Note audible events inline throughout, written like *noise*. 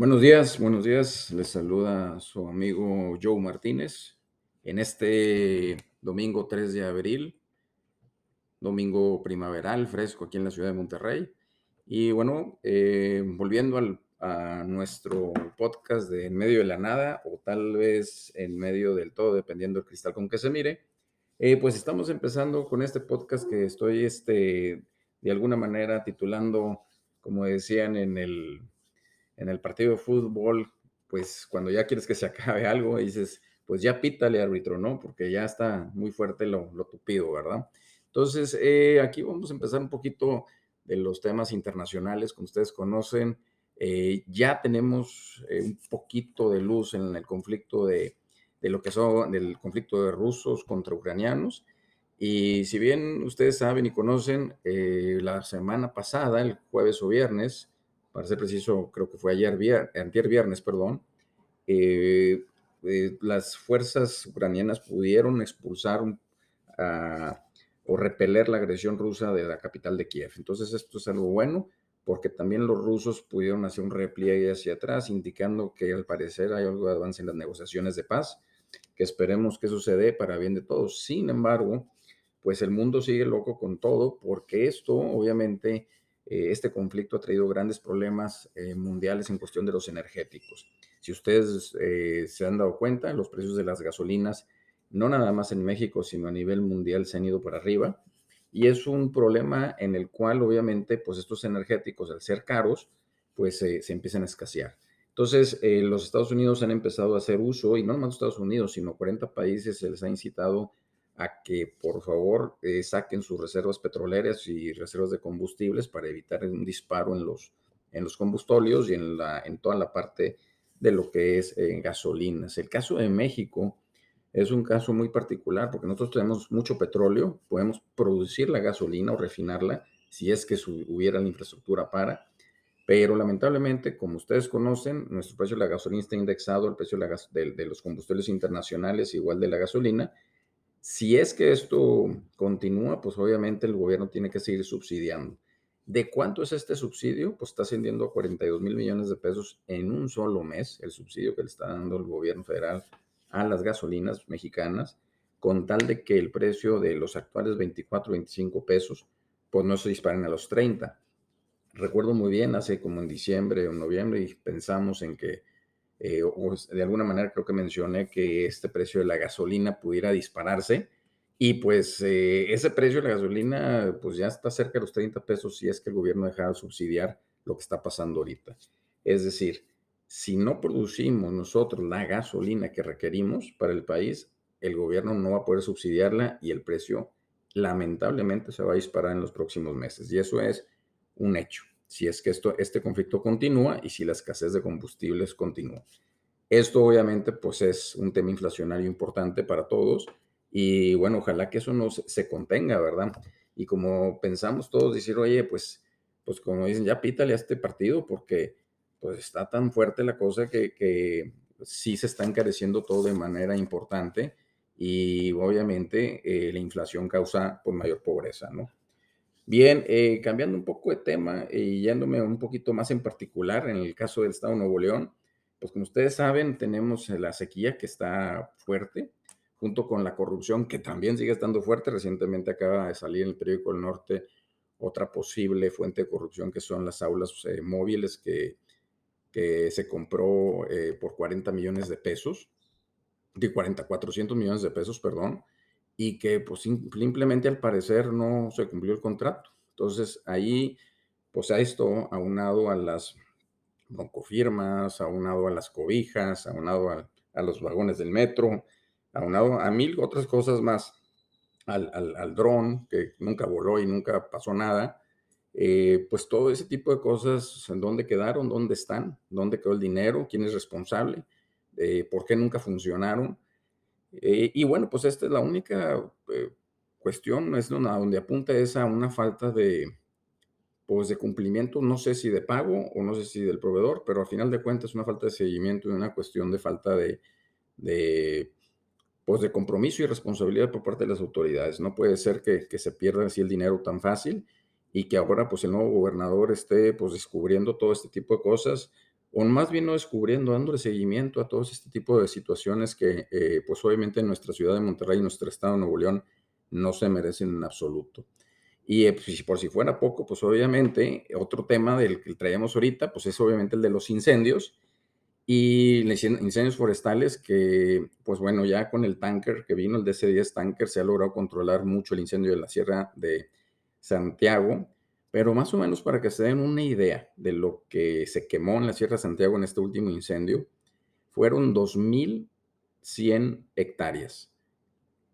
Buenos días, buenos días. Les saluda su amigo Joe Martínez en este domingo 3 de abril, domingo primaveral, fresco aquí en la ciudad de Monterrey. Y bueno, eh, volviendo al, a nuestro podcast de En medio de la nada o tal vez en medio del todo, dependiendo del cristal con que se mire, eh, pues estamos empezando con este podcast que estoy este, de alguna manera titulando, como decían en el en el partido de fútbol, pues cuando ya quieres que se acabe algo, dices, pues ya pítale árbitro, ¿no? Porque ya está muy fuerte lo, lo tupido, ¿verdad? Entonces, eh, aquí vamos a empezar un poquito de los temas internacionales, como ustedes conocen. Eh, ya tenemos eh, un poquito de luz en el conflicto de, de, lo que son, del conflicto de rusos contra ucranianos. Y si bien ustedes saben y conocen, la semana pasada, el jueves o viernes, para ser preciso, creo que fue ayer, viernes, viernes, perdón, eh, eh, las fuerzas ucranianas pudieron expulsar o repeler la agresión rusa de la capital de Kiev. Entonces esto es algo bueno porque también los rusos pudieron hacer un repliegue hacia atrás, indicando que al parecer hay algo de avance en las negociaciones de paz, que esperemos que sucede para bien de todos. Sin embargo, pues el mundo sigue loco con todo, porque esto obviamente este conflicto ha traído grandes problemas eh, mundiales en cuestión de los energéticos. Si ustedes eh, se han dado cuenta, los precios de las gasolinas, no nada más en México, sino a nivel mundial, se han ido para arriba. Y es un problema en el cual, obviamente, pues estos energéticos, al ser caros, pues se empiezan a escasear. Entonces, los Estados Unidos han empezado a hacer uso, y no nomás Estados Unidos, sino 40 países se les ha incitado a que por favor eh, saquen sus reservas petroleras y reservas de combustibles para evitar un disparo en los, en los combustorios y en, la, en toda la parte de lo que es eh, gasolinas. El caso de México es un caso muy particular porque nosotros tenemos mucho petróleo, podemos producir la gasolina o refinarla si es que hubiera la infraestructura para, pero lamentablemente, como ustedes conocen, nuestro precio de la gasolina está indexado al precio de, la de, de los combustibles internacionales, igual de la gasolina, si es que esto continúa, pues obviamente el gobierno tiene que seguir subsidiando. ¿De cuánto es este subsidio? Pues está ascendiendo a 42 mil millones de pesos en un solo mes, el subsidio que le está dando el gobierno federal a las gasolinas mexicanas, con tal de que el precio de los actuales 24, 25 pesos, pues no se disparen a los 30. Recuerdo muy bien, hace como en diciembre o noviembre, y pensamos en que eh, o de alguna manera creo que mencioné que este precio de la gasolina pudiera dispararse y pues eh, ese precio de la gasolina pues ya está cerca de los 30 pesos si es que el gobierno deja de subsidiar lo que está pasando ahorita. Es decir, si no producimos nosotros la gasolina que requerimos para el país, el gobierno no va a poder subsidiarla y el precio lamentablemente se va a disparar en los próximos meses. Y eso es un hecho si es que esto, este conflicto continúa y si la escasez de combustibles continúa. Esto obviamente pues es un tema inflacionario importante para todos y bueno, ojalá que eso no se, contenga, ¿verdad? Y como pensamos todos decir, oye, pues, pues como dicen, ya pítale a este partido porque pues está tan fuerte la cosa que, que sí se está encareciendo todo de manera importante y obviamente eh, la inflación causa pues mayor pobreza, ¿no? Bien, eh, cambiando un poco de tema y yéndome un poquito más en particular en el caso del Estado de Nuevo León, pues como ustedes saben, tenemos la sequía que está fuerte, junto con la corrupción que también sigue estando fuerte. Recientemente acaba de salir en el periódico El Norte otra posible fuente de corrupción que son las aulas eh, móviles que, que se compró eh, por 40 millones de pesos, de 40, 400 millones de pesos, perdón, y que pues simplemente al parecer no se cumplió el contrato. Entonces ahí pues a esto aunado a las broncofirmas, aunado a las cobijas, aunado a, a los vagones del metro, aunado a mil otras cosas más, al, al, dron que nunca voló y nunca pasó nada, eh, pues todo ese tipo de cosas, ¿en dónde quedaron? ¿Dónde están? ¿Dónde quedó el dinero? ¿Quién es responsable? Eh, ¿Por qué nunca funcionaron? Eh, y bueno, pues esta es la única eh, cuestión, es donde apunta es a una falta de, pues de cumplimiento, no sé si de pago o no sé si del proveedor, pero al final de cuentas una falta de seguimiento y una cuestión de falta de, de, pues de compromiso y responsabilidad por parte de las autoridades. No puede ser que, que, se pierda así el dinero tan fácil y que ahora pues el nuevo gobernador esté pues descubriendo todo este tipo de cosas o más bien no descubriendo, dándole seguimiento a todos este tipo de situaciones que, eh, pues obviamente en nuestra ciudad de Monterrey, nuestro estado de Nuevo León, no se merecen en absoluto. Y eh, pues, por si fuera poco, pues obviamente otro tema del que traemos ahorita, pues es obviamente el de los incendios y incendios forestales que, pues bueno, ya con el tanker que vino, el DC-10 tanker, se ha logrado controlar mucho el incendio de la Sierra de Santiago pero más o menos para que se den una idea de lo que se quemó en la Sierra de Santiago en este último incendio, fueron 2.100 hectáreas.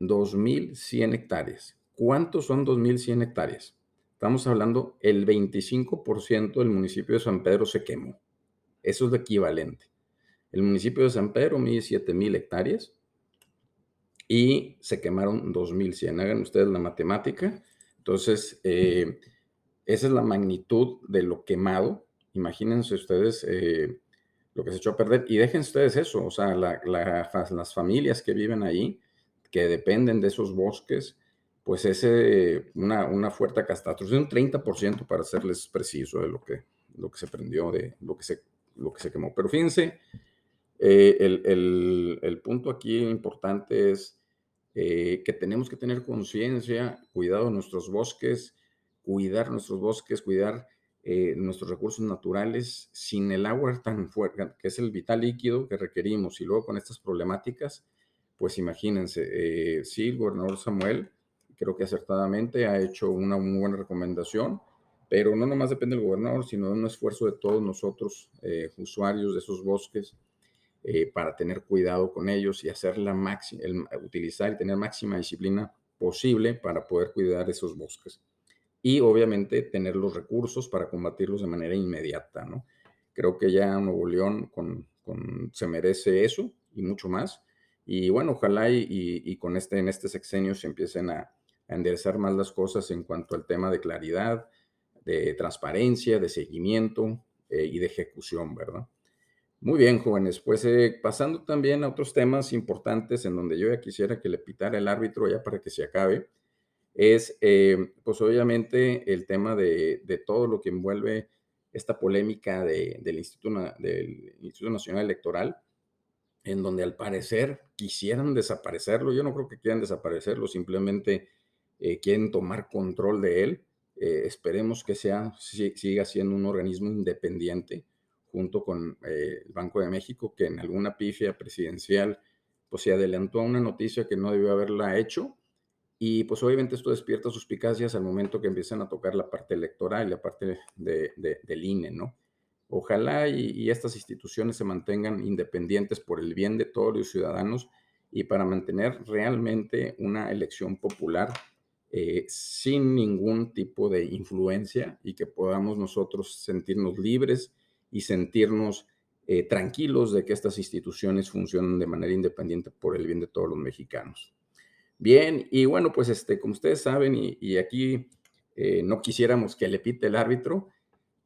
2.100 hectáreas. ¿Cuántos son 2.100 hectáreas? Estamos hablando, el 25% del municipio de San Pedro se quemó. Eso es lo equivalente. El municipio de San Pedro mide 7.000 hectáreas y se quemaron 2.100. Hagan ustedes la matemática. Entonces, eh, esa es la magnitud de lo quemado. Imagínense ustedes eh, lo que se echó a perder. Y dejen ustedes eso, o sea, las familias que viven ahí, que dependen de esos bosques, pues es una, una fuerte catástrofe, un 30% para serles preciso de lo que, lo que se prendió, de lo que se, lo que se quemó. Pero fíjense, eh, el, el, punto aquí importante es eh, que tenemos que tener conciencia, cuidado de nuestros bosques, cuidar nuestros bosques, cuidar eh, nuestros recursos naturales sin el agua tan fuerte, que es el vital líquido que requerimos, y luego con estas problemáticas, pues imagínense, eh, sí, el gobernador Samuel, creo que acertadamente ha hecho una muy buena recomendación, pero no nomás depende del gobernador, sino de un esfuerzo de todos nosotros, eh, usuarios de esos bosques, para tener cuidado con ellos y hacer la máxima, utilizar y tener máxima disciplina posible para poder cuidar esos bosques y obviamente tener los recursos para combatirlos de manera inmediata, ¿no? Creo que ya Nuevo León con, se merece eso y mucho más. Y bueno, ojalá y, con este, en este sexenio se empiecen a, enderezar más las cosas en cuanto al tema de claridad, de transparencia, de seguimiento eh, y de ejecución, ¿verdad? Muy bien, jóvenes. Pues eh, pasando también a otros temas importantes en donde yo ya quisiera que le pitara el árbitro ya para que se acabe es, eh, pues obviamente, el tema de, todo lo que envuelve esta polémica del, Instituto, del Instituto Nacional Electoral, en donde al parecer quisieran desaparecerlo. Yo no creo que quieran desaparecerlo, simplemente eh, quieren tomar control de él. Eh, esperemos que sea, siga siendo un organismo independiente junto con el Banco de México, que en alguna pifia presidencial pues se adelantó a una noticia que no debió haberla hecho y pues obviamente esto despierta suspicacias al momento que empiezan a tocar la parte electoral y la parte de, del INE, ¿no? Ojalá y, estas instituciones se mantengan independientes por el bien de todos los ciudadanos y para mantener realmente una elección popular eh, sin ningún tipo de influencia y que podamos nosotros sentirnos libres y sentirnos eh, tranquilos de que estas instituciones funcionan de manera independiente por el bien de todos los mexicanos. Bien, y bueno, pues este, como ustedes saben, y, aquí eh, no quisiéramos que le pite el árbitro,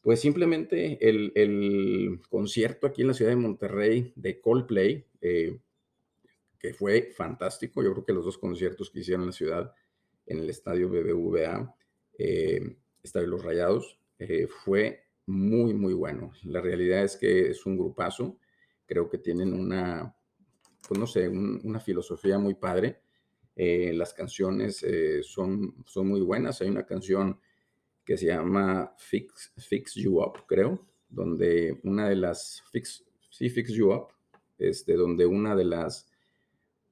pues simplemente el, concierto aquí en la ciudad de Monterrey de Coldplay, eh, que fue fantástico, yo creo que los dos conciertos que hicieron en la ciudad, en el estadio BBVA, eh, Estadio Los Rayados, fue muy, muy bueno. La realidad es que es un grupazo, creo que tienen una, pues no sé, una filosofía muy padre eh, las canciones eh, son, son muy buenas. Hay una canción que se llama Fix, Fix You Up, creo, donde una de las, Fix, sí, Fix You Up, este, donde una de las,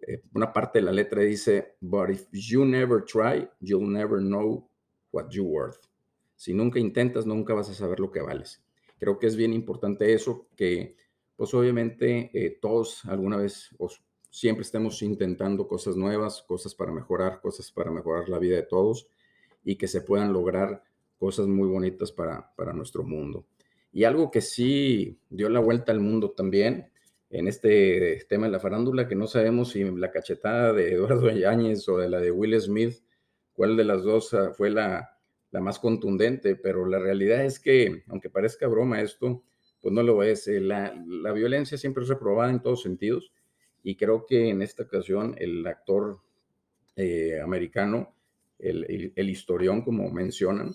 eh, una parte de la letra dice, But if you never try, you'll never know what you're worth. Si nunca intentas, nunca vas a saber lo que vales. Creo que es bien importante eso, que pues obviamente todos alguna vez siempre estemos intentando cosas nuevas, cosas para mejorar, cosas para mejorar la vida de todos y que se puedan lograr cosas muy bonitas para, para nuestro mundo. Y algo que sí dio la vuelta al mundo también en este tema de la farándula, que no sabemos si la cachetada de *laughs* Eduardo Yáñez o de la de Will Smith, cuál de las dos ah, fue la, la más contundente, pero la realidad es que, aunque parezca broma esto, pues no lo es. Eh, la, la violencia siempre es reprobada en todos sentidos y creo que en esta ocasión el actor eh, americano, el, el, historión como mencionan,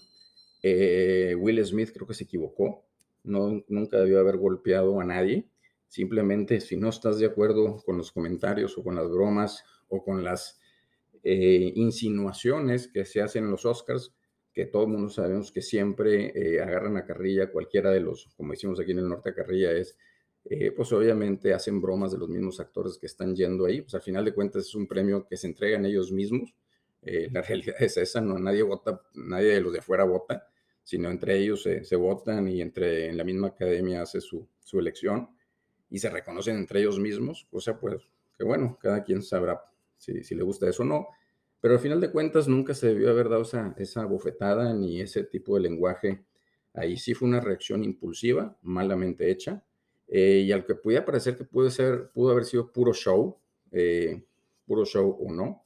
eh, Will Smith creo que se equivocó no, nunca debió haber golpeado a nadie. Simplemente si no estás de acuerdo con los comentarios o con las bromas o con las eh, insinuaciones que se hacen en los Oscars, que todo el mundo sabemos que siempre eh, agarran a carrilla cualquiera de los, como decimos aquí en el norte, a carrilla es, eh, pues obviamente hacen bromas de los mismos actores que están yendo ahí, pues al final de cuentas es un premio que se entregan ellos mismos, la *laughs* realidad es esa, no nadie vota, nadie de los de afuera vota, sino entre ellos se, votan y entre en la misma academia hace su, su elección y se reconocen entre ellos mismos, o sea, pues que bueno, cada quien sabrá si, le gusta eso o no. Pero al final de cuentas nunca se debió haber dado esa, esa bofetada ni ese tipo de lenguaje. Ahí sí fue una reacción impulsiva, malamente hecha, eh, y al que podía parecer que pudo, ser, pudo haber sido puro show, eh, puro show o no,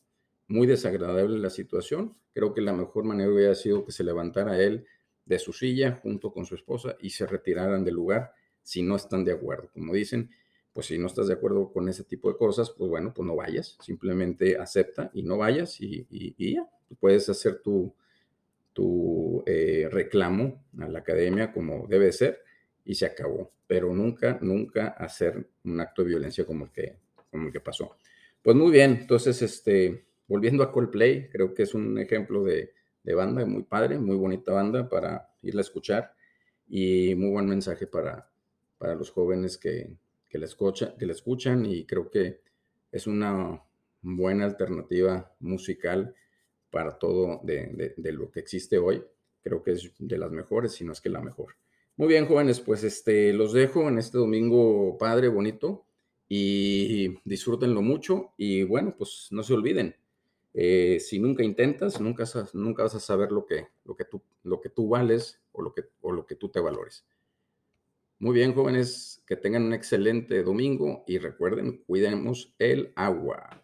muy desagradable la situación. Creo que la mejor manera hubiera sido que se levantara él de su silla junto con su esposa y se retiraran del lugar si no están de acuerdo. Como dicen, pues si no estás de acuerdo con ese tipo de cosas, pues bueno, pues no vayas, simplemente acepta y no vayas y, ya, puedes hacer tu, tu eh, reclamo a la academia como debe ser y se acabó, pero nunca, nunca hacer un acto de violencia como el que, como que pasó. Pues muy bien, entonces, este, volviendo a Coldplay, creo que es un ejemplo de, de banda muy padre, muy bonita banda para irla a escuchar y muy buen mensaje para, para los jóvenes que, que la, escucha, que la escuchan y creo que es una buena alternativa musical para todo de, lo que existe hoy. Creo que es de las mejores, si no es que la mejor. Muy bien, jóvenes, pues este, los dejo en este domingo padre, bonito, y disfrútenlo mucho. Y bueno, pues no se olviden, eh, si nunca intentas, nunca, nunca vas a saber lo que, lo, que tú, lo que tú vales o lo que, o lo que tú te valores. Muy bien, jóvenes, que tengan un excelente domingo y recuerden, cuidemos el agua.